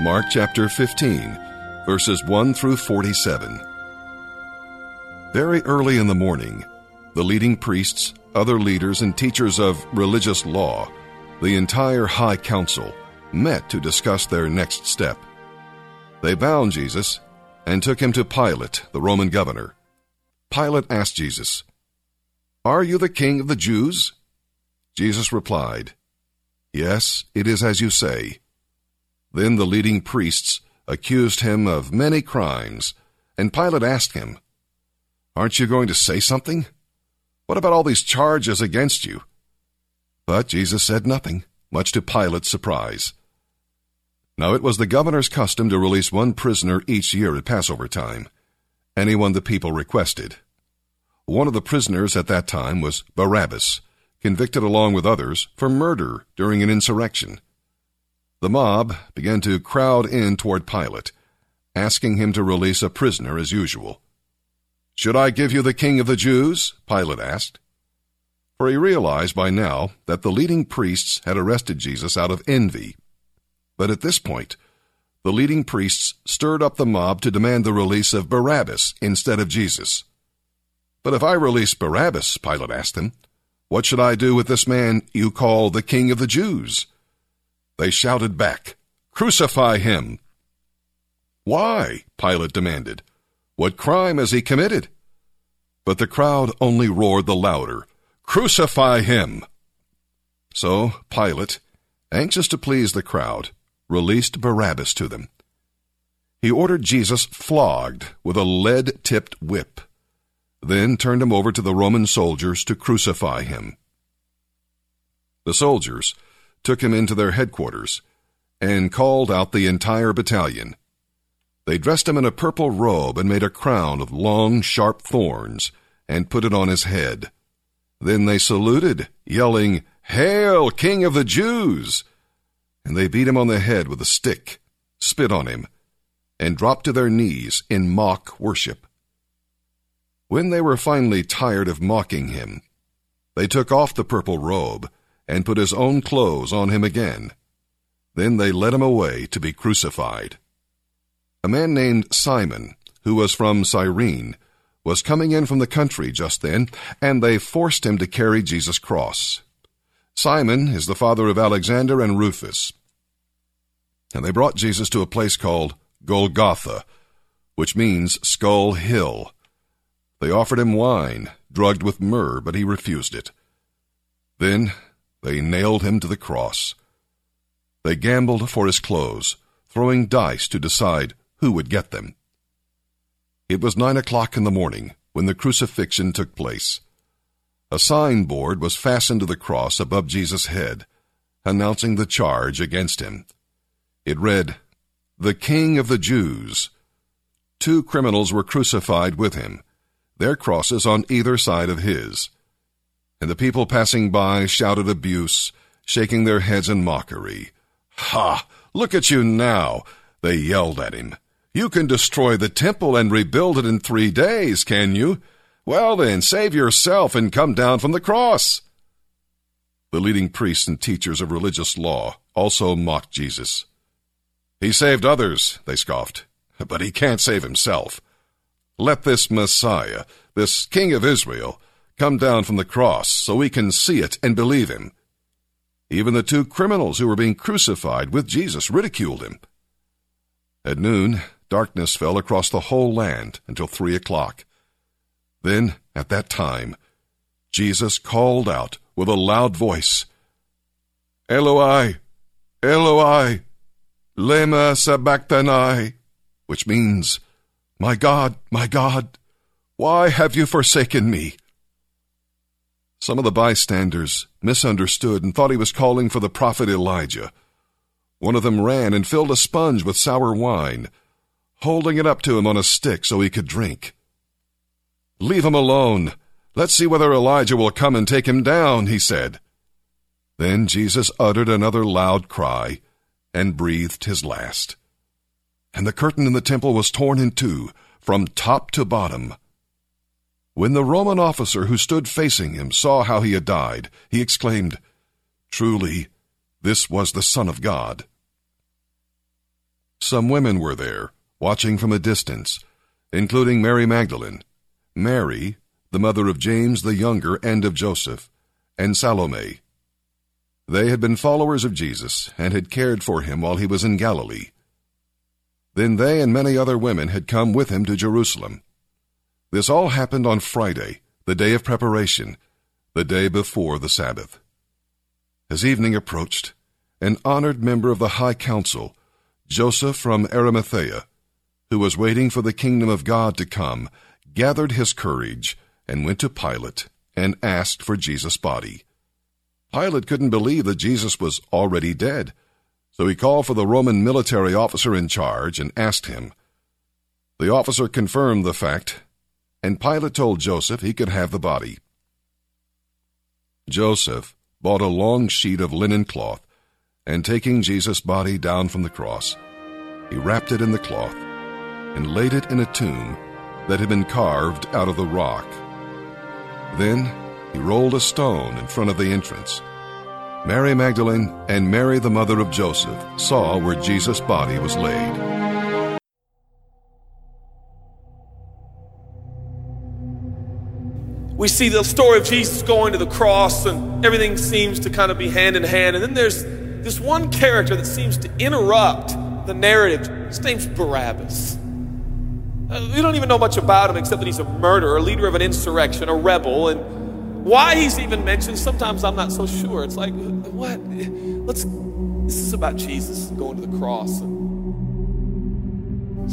Mark chapter 15, verses 1 through 47. Very early in the morning, the leading priests, other leaders, and teachers of religious law, the entire high council, met to discuss their next step. They bound Jesus and took him to Pilate, the Roman governor. Pilate asked Jesus, Are you the king of the Jews? Jesus replied, Yes, it is as you say. Then the leading priests accused him of many crimes, and Pilate asked him, Aren't you going to say something? What about all these charges against you? But Jesus said nothing, much to Pilate's surprise. Now it was the governor's custom to release one prisoner each year at Passover time, anyone the people requested. One of the prisoners at that time was Barabbas, convicted along with others for murder during an insurrection. The mob began to crowd in toward Pilate, asking him to release a prisoner as usual. Should I give you the king of the Jews? Pilate asked. For he realized by now that the leading priests had arrested Jesus out of envy. But at this point, the leading priests stirred up the mob to demand the release of Barabbas instead of Jesus. But if I release Barabbas, Pilate asked them, what should I do with this man you call the king of the Jews? They shouted back, Crucify him! Why? Pilate demanded. What crime has he committed? But the crowd only roared the louder, Crucify him! So Pilate, anxious to please the crowd, released Barabbas to them. He ordered Jesus flogged with a lead tipped whip, then turned him over to the Roman soldiers to crucify him. The soldiers, took him into their headquarters and called out the entire battalion. They dressed him in a purple robe and made a crown of long, sharp thorns and put it on his head. Then they saluted, yelling, Hail, King of the Jews! And they beat him on the head with a stick, spit on him, and dropped to their knees in mock worship. When they were finally tired of mocking him, they took off the purple robe and put his own clothes on him again. Then they led him away to be crucified. A man named Simon, who was from Cyrene, was coming in from the country just then, and they forced him to carry Jesus' cross. Simon is the father of Alexander and Rufus. And they brought Jesus to a place called Golgotha, which means Skull Hill. They offered him wine, drugged with myrrh, but he refused it. Then they nailed him to the cross. They gambled for his clothes, throwing dice to decide who would get them. It was nine o'clock in the morning when the crucifixion took place. A signboard was fastened to the cross above Jesus' head, announcing the charge against him. It read, The King of the Jews. Two criminals were crucified with him, their crosses on either side of his and the people passing by shouted abuse, shaking their heads in mockery. Ha! Look at you now! They yelled at him. You can destroy the temple and rebuild it in three days, can you? Well then, save yourself and come down from the cross. The leading priests and teachers of religious law also mocked Jesus. He saved others, they scoffed, but he can't save himself. Let this Messiah, this King of Israel, come down from the cross so we can see it and believe him. Even the two criminals who were being crucified with Jesus ridiculed him. At noon, darkness fell across the whole land until three o'clock. Then, at that time, Jesus called out with a loud voice, Eloi, Eloi, lema sabachthani, which means, My God, my God, why have you forsaken me? Some of the bystanders misunderstood and thought he was calling for the prophet Elijah. One of them ran and filled a sponge with sour wine, holding it up to him on a stick so he could drink. Leave him alone. Let's see whether Elijah will come and take him down, he said. Then Jesus uttered another loud cry and breathed his last. And the curtain in the temple was torn in two, from top to bottom. When the Roman officer who stood facing him saw how he had died, he exclaimed, Truly, this was the Son of God. Some women were there, watching from a distance, including Mary Magdalene, Mary, the mother of James the Younger and of Joseph, and Salome. They had been followers of Jesus and had cared for him while he was in Galilee. Then they and many other women had come with him to Jerusalem. This all happened on Friday, the day of preparation, the day before the Sabbath. As evening approached, an honored member of the High Council, Joseph from Arimathea, who was waiting for the kingdom of God to come, gathered his courage and went to Pilate and asked for Jesus' body. Pilate couldn't believe that Jesus was already dead, so he called for the Roman military officer in charge and asked him. The officer confirmed the fact, and Pilate told Joseph he could have the body. Joseph bought a long sheet of linen cloth, and taking Jesus' body down from the cross, he wrapped it in the cloth and laid it in a tomb that had been carved out of the rock. Then he rolled a stone in front of the entrance. Mary Magdalene and Mary, the mother of Joseph, saw where Jesus' body was laid. We see the story of Jesus going to the cross, and everything seems to kind of be hand in hand. And then there's this one character that seems to interrupt the narrative. His name's Barabbas. Uh, we don't even know much about him except that he's a murderer, a leader of an insurrection, a rebel, and why he's even mentioned, sometimes I'm not so sure. It's like, what? Let's, this is about Jesus going to the cross.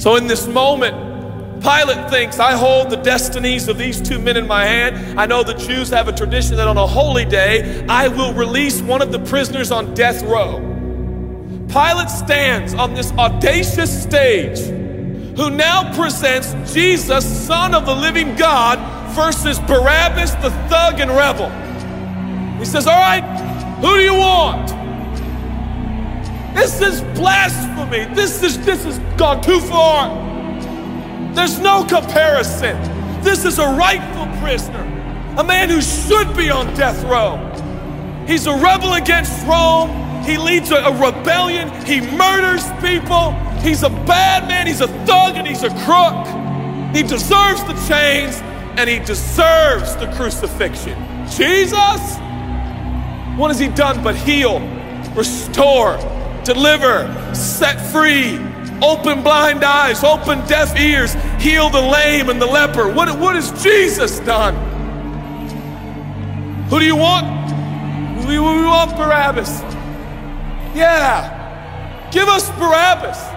So in this moment, Pilate thinks, I hold the destinies of these two men in my hand. I know the Jews have a tradition that on a holy day, I will release one of the prisoners on death row. Pilate stands on this audacious stage who now presents Jesus, Son of the living God, versus Barabbas, the thug and rebel. He says, All right, who do you want? This is blasphemy. This is this has gone too far. There's no comparison. This is a rightful prisoner, a man who should be on death row. He's a rebel against Rome. He leads a, rebellion. He murders people. He's a bad man. He's a thug and he's a crook. He deserves the chains and he deserves the crucifixion. Jesus? What has he done but heal, restore, deliver, set free, open blind eyes, open deaf ears, heal the lame and the leper? What, what has Jesus done? Who do you want? We, we want Barabbas. Yeah, give us Barabbas.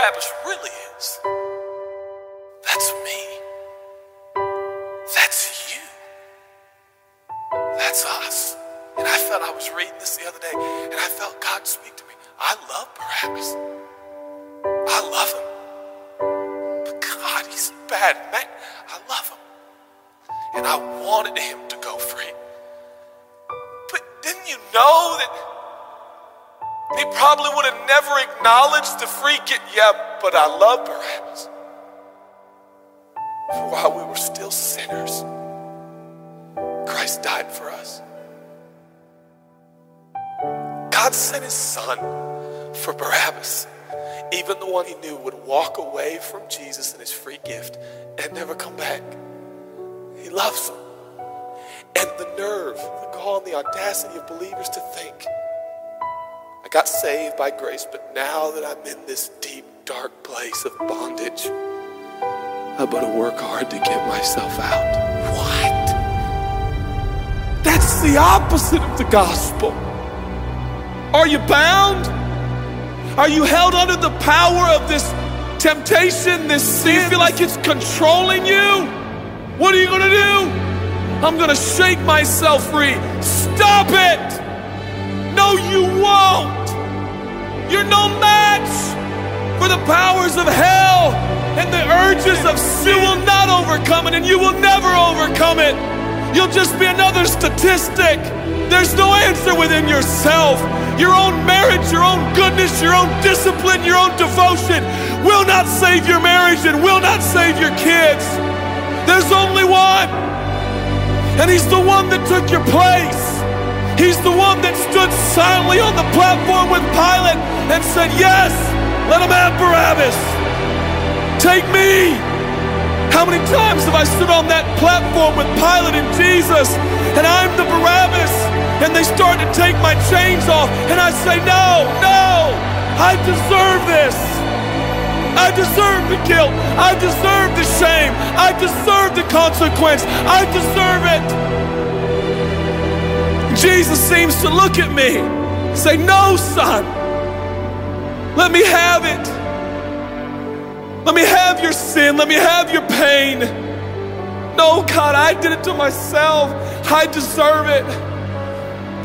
Barabbas really is. That's me. That's you. That's us. And I felt I was reading this the other day, and I felt God speak to me. I love Barabbas. I love him. But God, he's a bad man. I love him. And I wanted him to go free. But didn't you know that he probably would have never acknowledged the free get? Yeah, but I love. For while we were still sinners, Christ died for us. God sent his son for Barabbas, even the one he knew would walk away from Jesus and his free gift and never come back. He loves them. And the nerve, the gall, and the audacity of believers to think, got saved by grace, but now that I'm in this deep, dark place of bondage, I better work hard to get myself out. What? That's the opposite of the gospel. Are you bound? Are you held under the power of this temptation, this sin? You feel like it's controlling you? What are you going to do? I'm going to shake myself free. Stop it! No, you won't. You're no match for the powers of hell and the urges of sin. You will not overcome it, and you will never overcome it. You'll just be another statistic. There's no answer within yourself. Your own marriage, your own goodness, your own discipline, your own devotion will not save your marriage and will not save your kids. There's only one. And he's the one that took your place. He's the one that stood silently on the platform with Pilate and said, Yes, let him have Barabbas. Take me. How many times have I stood on that platform with Pilate and Jesus, and I'm the Barabbas, and they start to take my chains off, and I say, No, no, I deserve this. I deserve the guilt. I deserve the shame. I deserve the consequence. I deserve it. Jesus seems to look at me, say, No, son, let me have it. Let me have your sin. Let me have your pain. No, God, I did it to myself. I deserve it.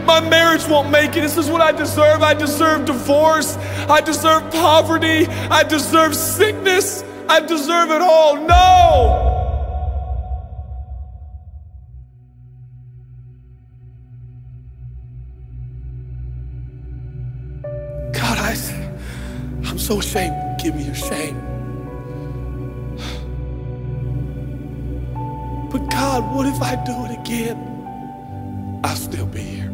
My marriage won't make it. This is what I deserve. I deserve divorce. I deserve poverty. I deserve sickness. I deserve it all. No. So ashamed. Give me your shame. But God, what if I do it again? I'll still be here.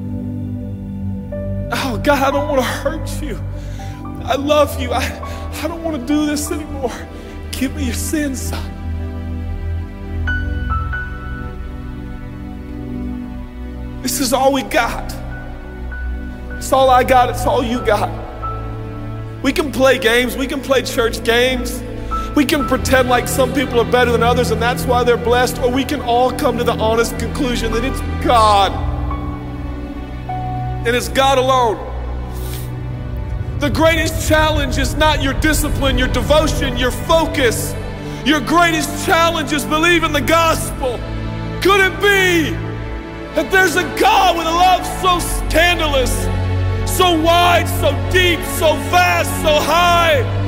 Oh, God, I don't want to hurt you. I love you. I, I don't want to do this anymore. Give me your sins, son. This is all we got. It's all I got. It's all you got. We can play games. We can play church games. We can pretend like some people are better than others and that's why they're blessed, or we can all come to the honest conclusion that it's God. And it's God alone. The greatest challenge is not your discipline, your devotion, your focus. Your greatest challenge is believing the gospel. Could it be that there's a God with a love so scandalous, so wide, so deep, so vast, so high?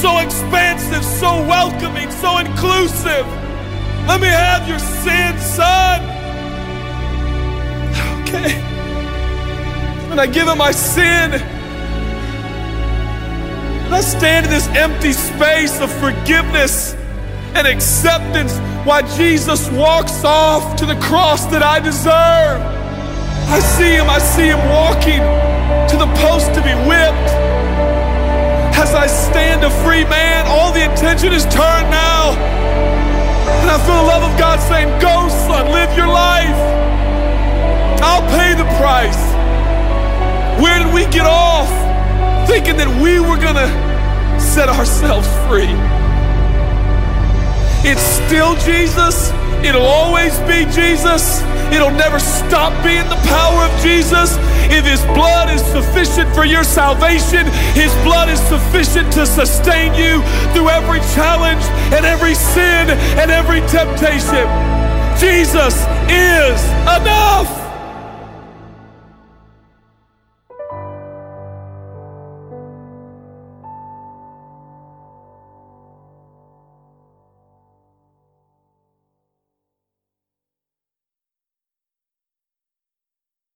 so expansive, so welcoming, so inclusive. Let me have your sin, son. Okay. And I give him my sin. And I stand in this empty space of forgiveness and acceptance while Jesus walks off to the cross that I deserve. I see him, I see him walking to the post to be whipped. As I stand a free man, all the attention is turned now. And I feel the love of God saying, Go, son, live your life. I'll pay the price. Where did we get off thinking that we were going to set ourselves free? It's still Jesus. It'll always be Jesus. It'll never stop being the power of Jesus. If His blood is sufficient for your salvation, His blood is sufficient to sustain you through every challenge and every sin and every temptation. Jesus is enough.